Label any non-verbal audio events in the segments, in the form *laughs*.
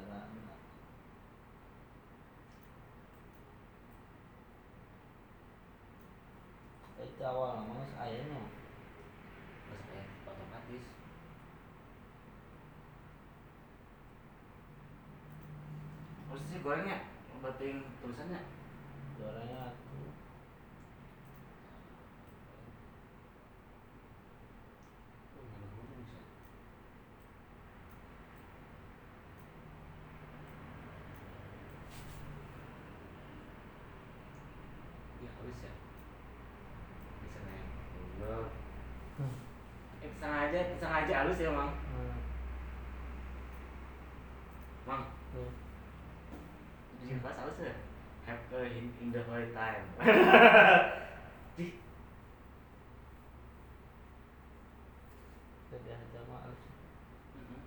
kendaraan itu awal namanya ayahnya Terus kayak otomatis. Posisi gorengnya? Batin tulisannya? Juaranya aku Oh, mana ngomong sih? Ya habis ya Bisa nih Goblok Eh sengaja, sengaja halus ya mang. Hmm. Mang, tuh bikin pas halus ya? Have a in, in the right time. *laughs* Jadi Mm-mm.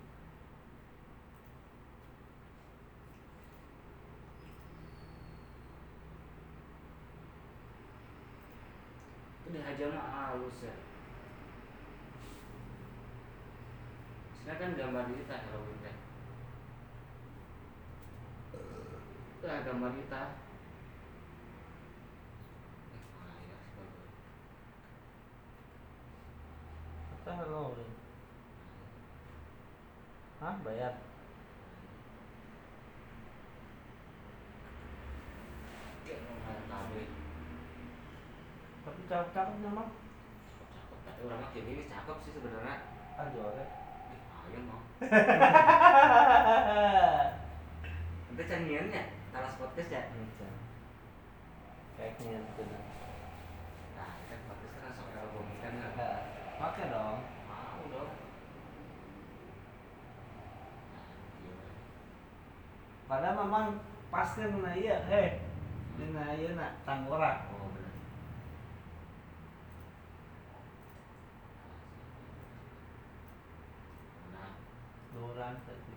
Itu dihajar mah halus ya Sebenarnya kan gambar kita Halloween teh Itu lah gambar kita apa Halloween Hah? Bayar? Tapi cakep-cakep memang Cakep, tapi orang gini cakep sih sebenarnya. Ah juara Eh, ayo mau Nanti cengian ya, talas podcast ya? Bisa. kayaknya itu dah Nah, kan podcast kan langsung album kan pakai dong. Mau dong. Padahal memang pasti kena heh kena iya nak tanggorak Oh benar Nah, luran tadi.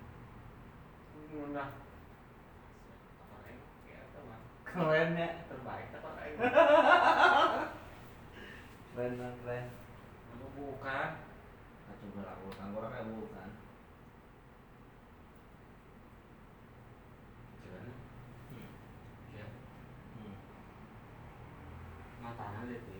Keren ya. Terbaik *laughs* keren keren. Aku bukan. nah coba aku tanggorak kayak bukan. Gimana? Ya, hmm. matanya lihat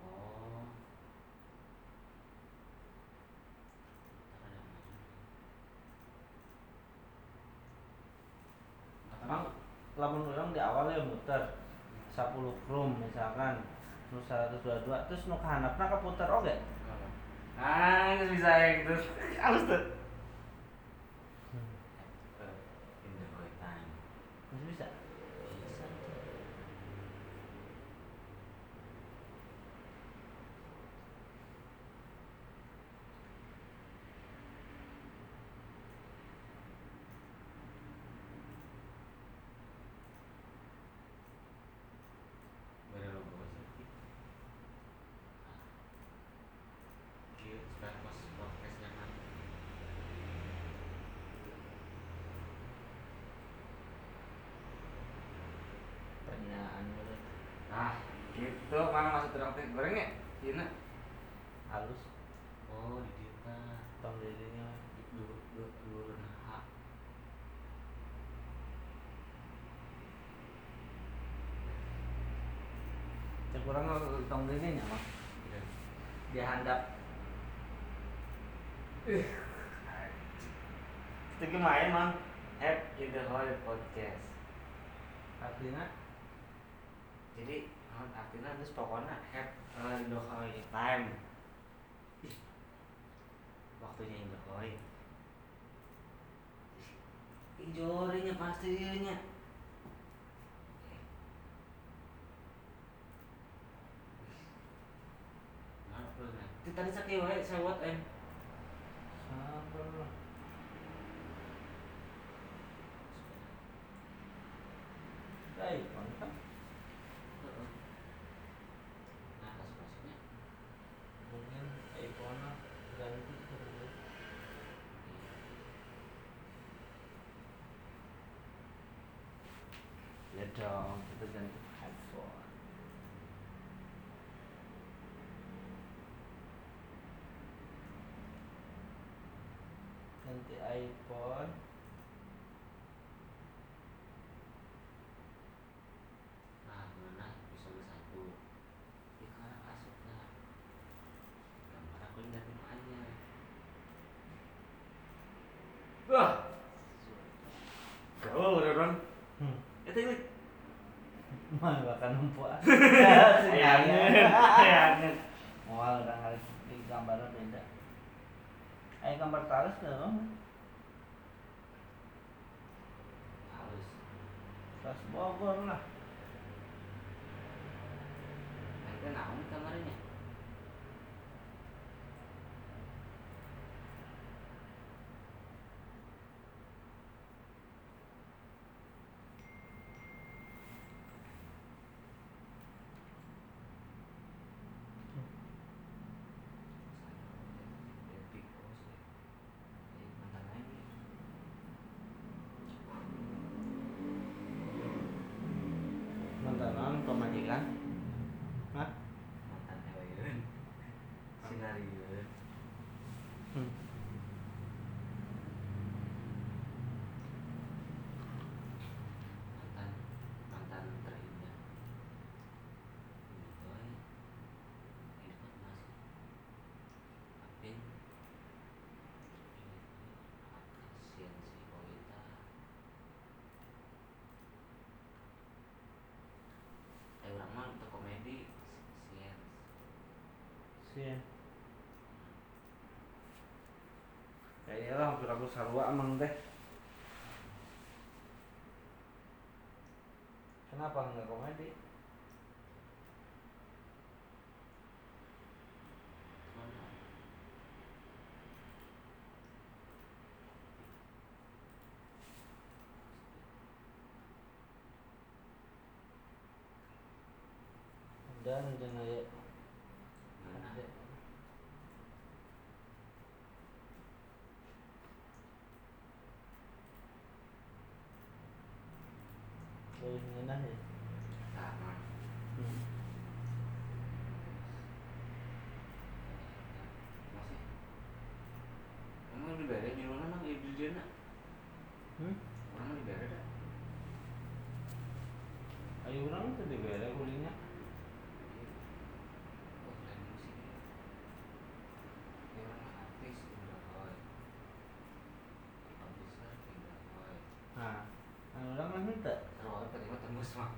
Oh. Maju. emang lamun orang di awalnya muter 10 krum misalkan terus 122 terus nu kahanapna keputer oke Apa? Ah, bisa yang terus *laughs* halus tuh. In the right time. masih bisa Bisa. Gitu mana masuk terang teh gorengnya? Dina. halus Oh, di Dita. tong dirinya Dulu dulu dulu nah. kurang tong dirinya mah Iya. dia handap itu gimana mang Have in the whole podcast. artinya Jadi, naon artinya terus pokoknya have in the whole time. Waktunya in the whole. Ijorinya pasti nya. Itu tadi sakit wae sewot eh. sabar lah baik mantap Heeh. Nah, kasus-kasusnya. mungkin iPhone ganti terus Lihat dong kita iPhone nah mana episode satu asup nah gambar aku lihat rumahnya wah gaul udah orang hmm. itu ini Mal bahkan numpuk. Ayangan, ayangan. Mual udah kali di gambarnya beda. Ayo gambar talas ke dong. halus Tas Bogor lah. nanti naon kamarnya Epic Boss ya. Eh, mantan lagi. Mantanan pemajikan. Hah? mantan hewan sinario Hmm. mantan mantan terindah kasihan si eh orang untuk komedi Sih. Kayaknya lah hampir aku sarwa emang deh. Kenapa nggak komedi? Dan jangan ya. mana Boleh ngenah ya. sama Hmm. masih emang udah beres di mana dia nak. Hmm? orang mah di beres dah Ayo orang bere kulinya. oh orang Nah, anu mah henteu. terima tembus mah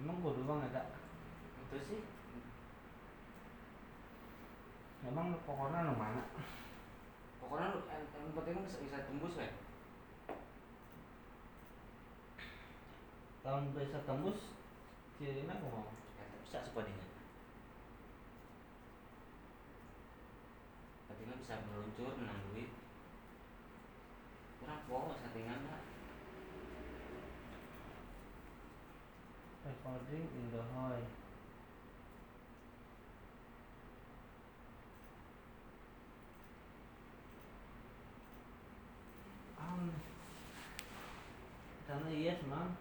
Emang kudu bang itu sih Emang pokoknya anu mana? pokoknya lu yang, yang penting bisa, bisa tembus ya Tahun bisa tembus cirina aku mau. bisa sepadanya pentingnya bisa meluncur menang duit kurang bawa settingan lah Recording in the hall. Um, karena yes mang.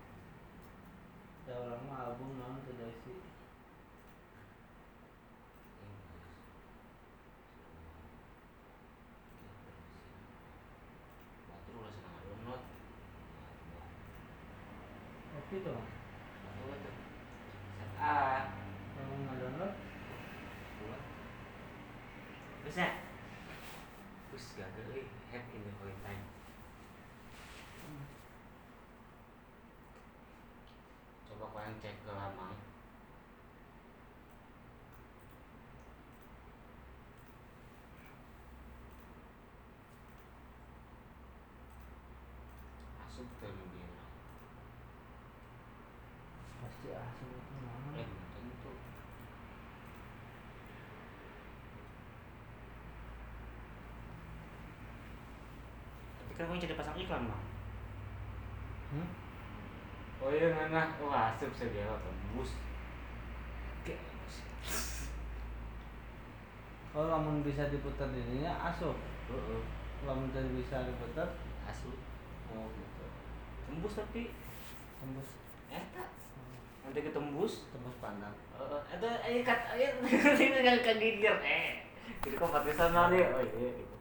Ada orang mah album mang tidak isi. Batur udah senang download Oke tuh mang. Batur tuh set A. Kalau nggak download, bisa terus gagal eh have in the point time. Coba kalian cek ke lamang asup ke mobil pasti asli itu mang. eh belum tentu tapi kan kamu jadi pasang iklan bang. Hmm? oh iya mana oh asup saja tembus. Kalau namun bisa diputar dirinya asup. Heeh. lamun teh bisa diputer asli oh gitu. Tembus tapi tembus. Eta nanti ketembus? Tembus pandang. Eh, itu ayo kat *laughs* ini kan kagigir eh. Jadi kok patisan nih oh iya